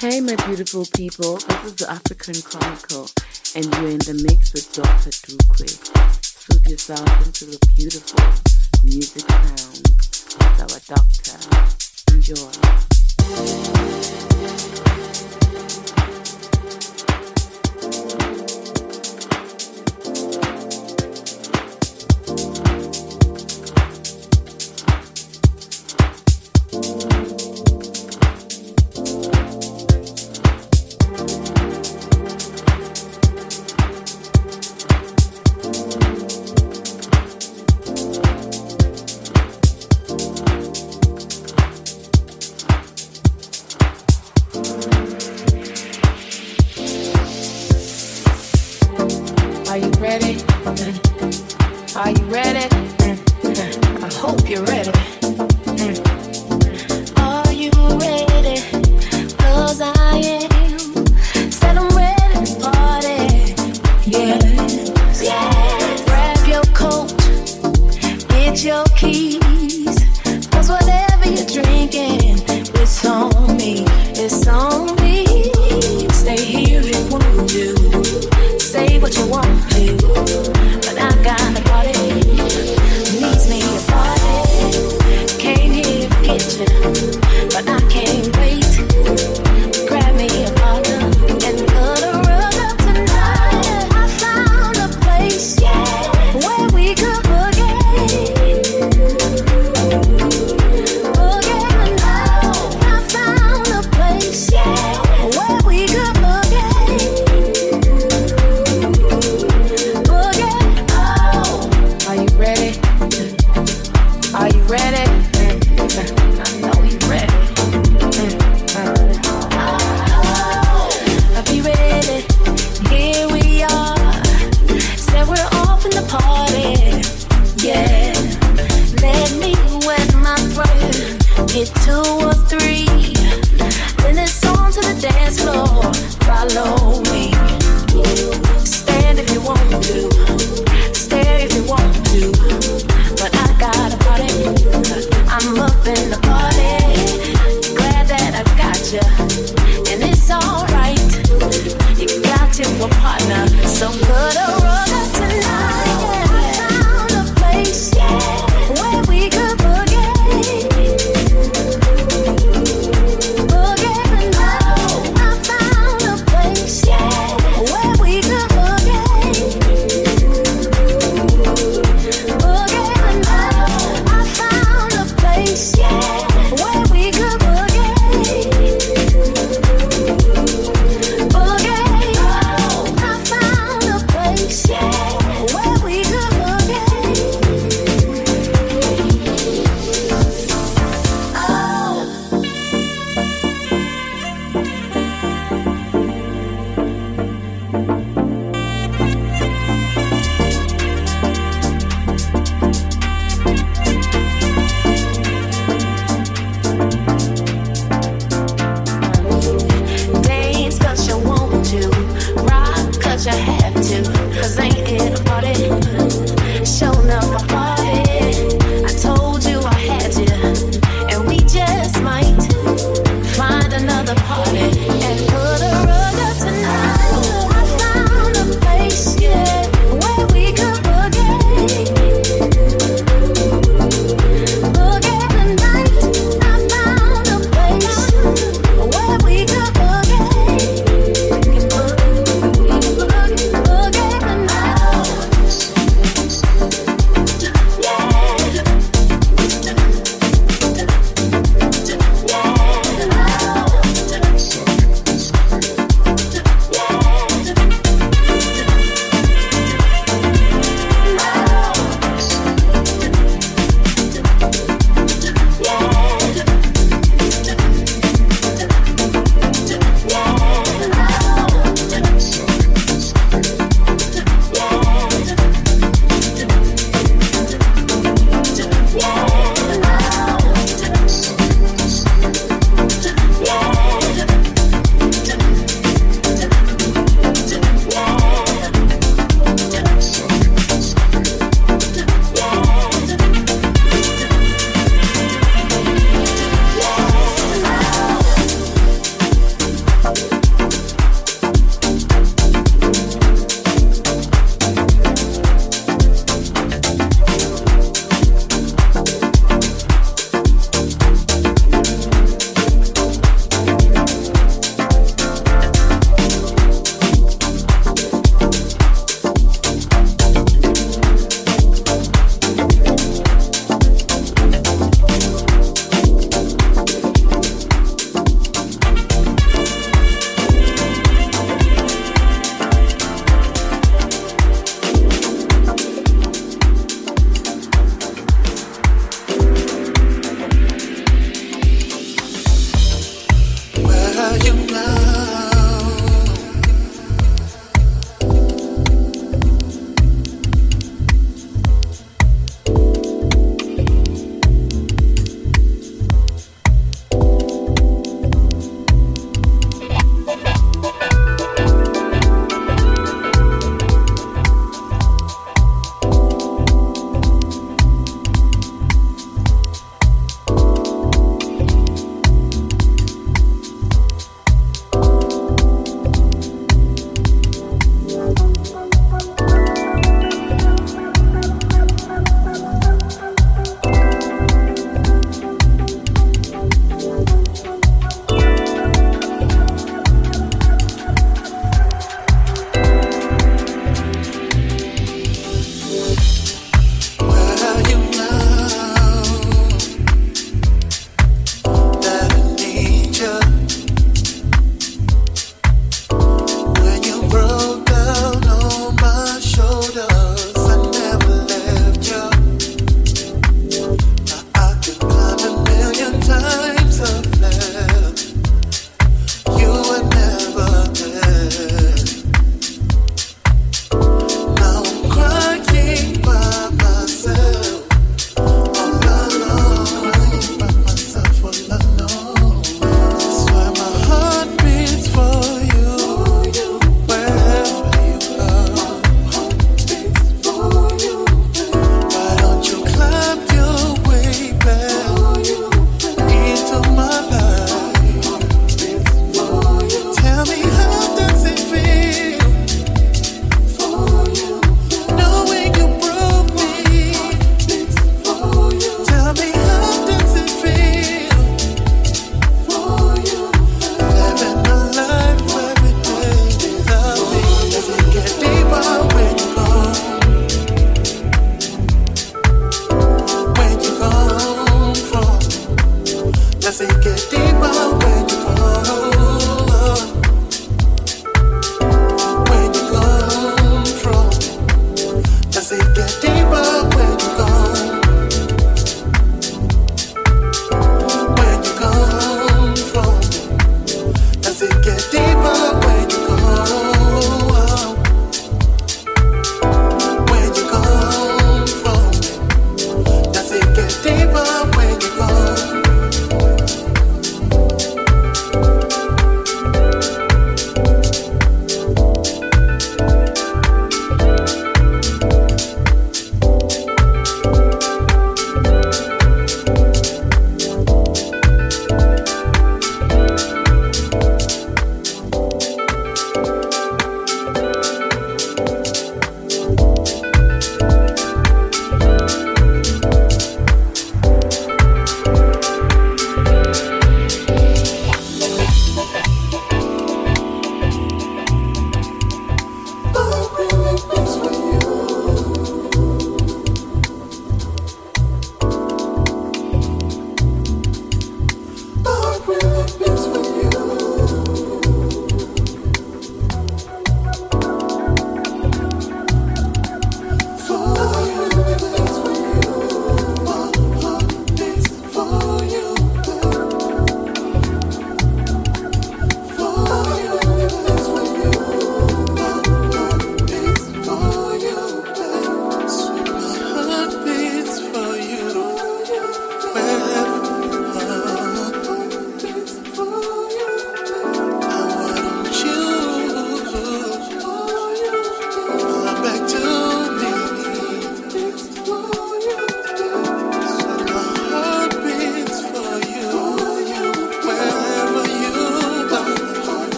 Hey, my beautiful people, this is the African Chronicle, and you're in the mix with Dr. Dukwe. Soothe yourself into the beautiful music sounds with our doctor. Enjoy.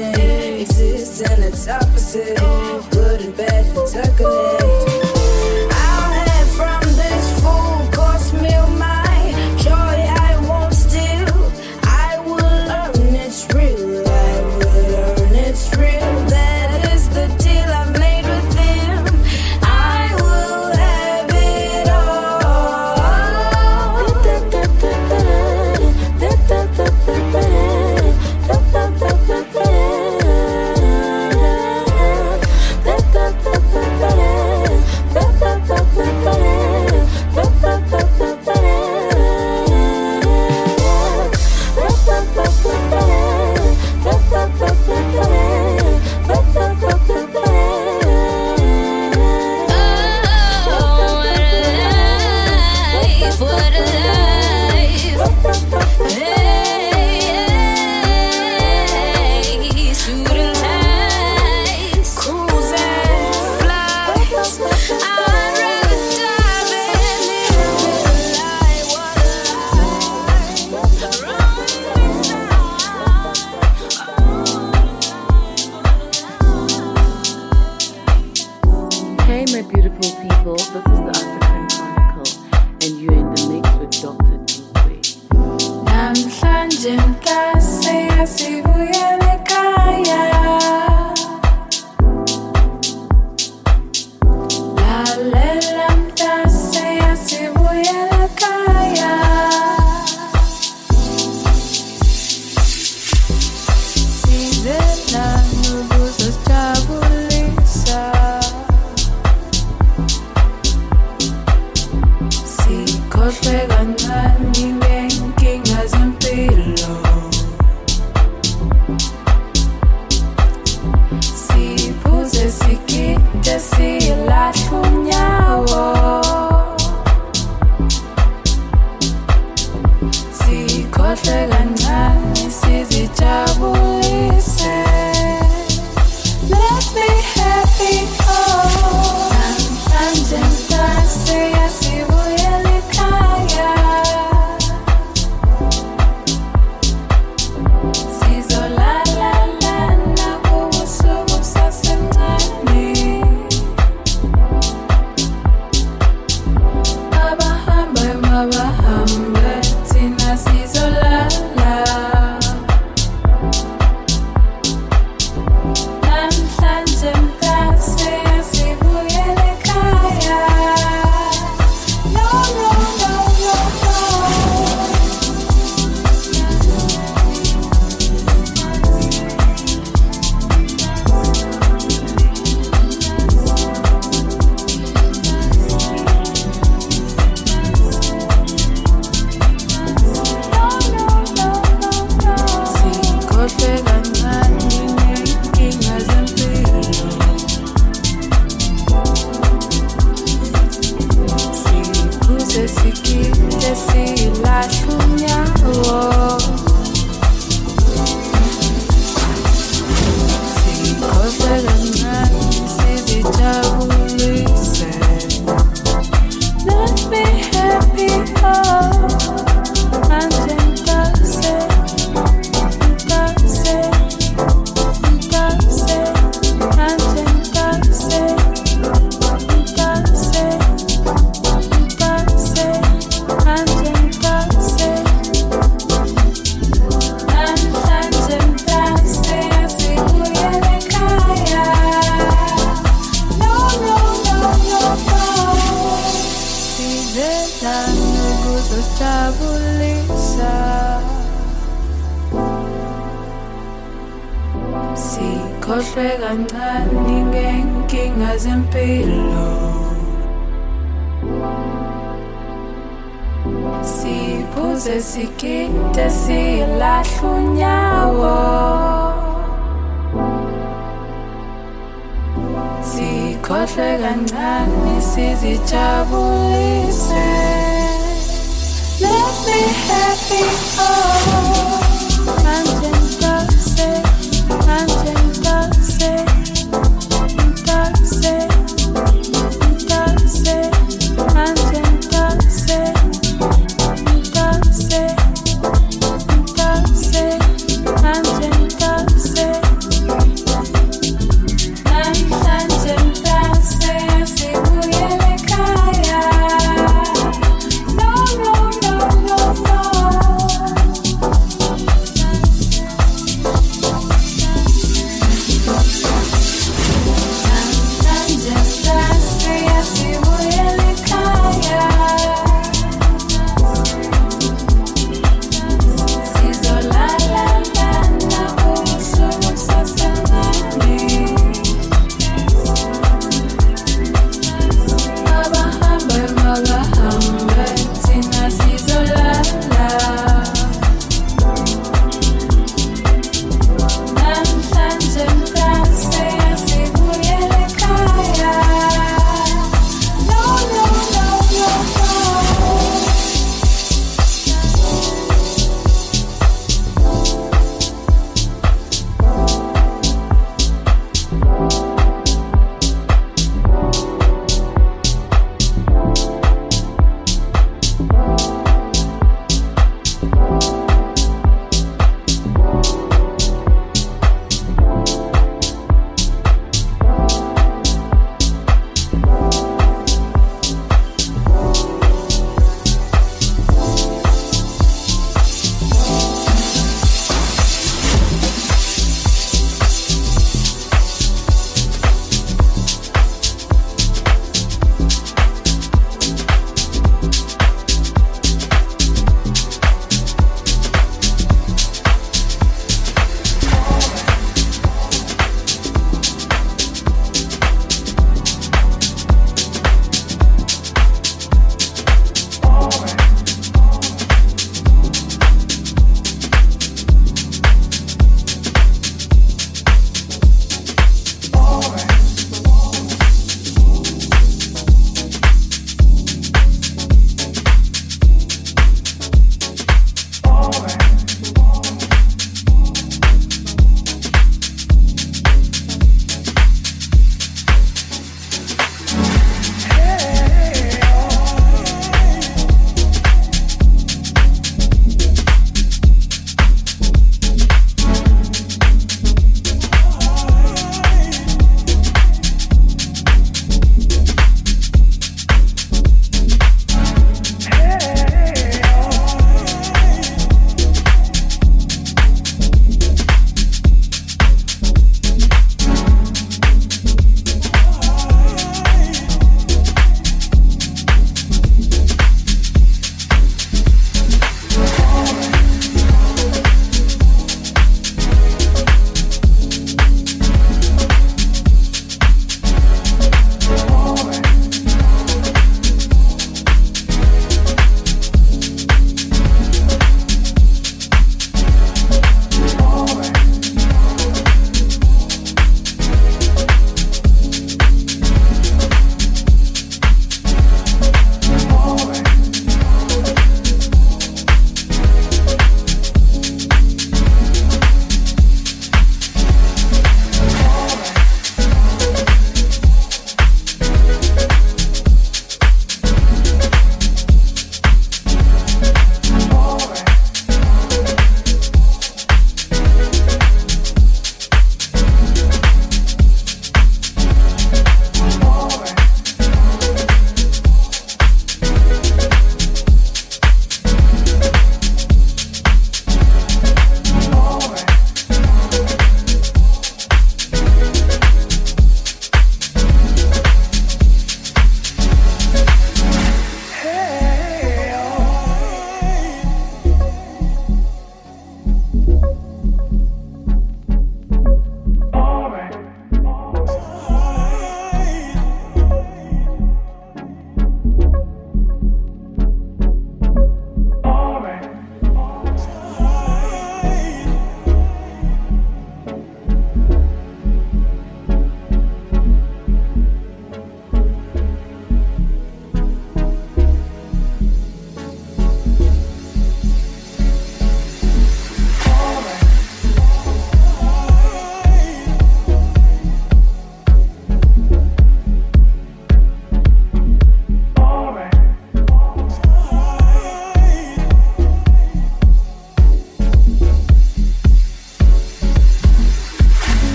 nothing exists and it's opposite.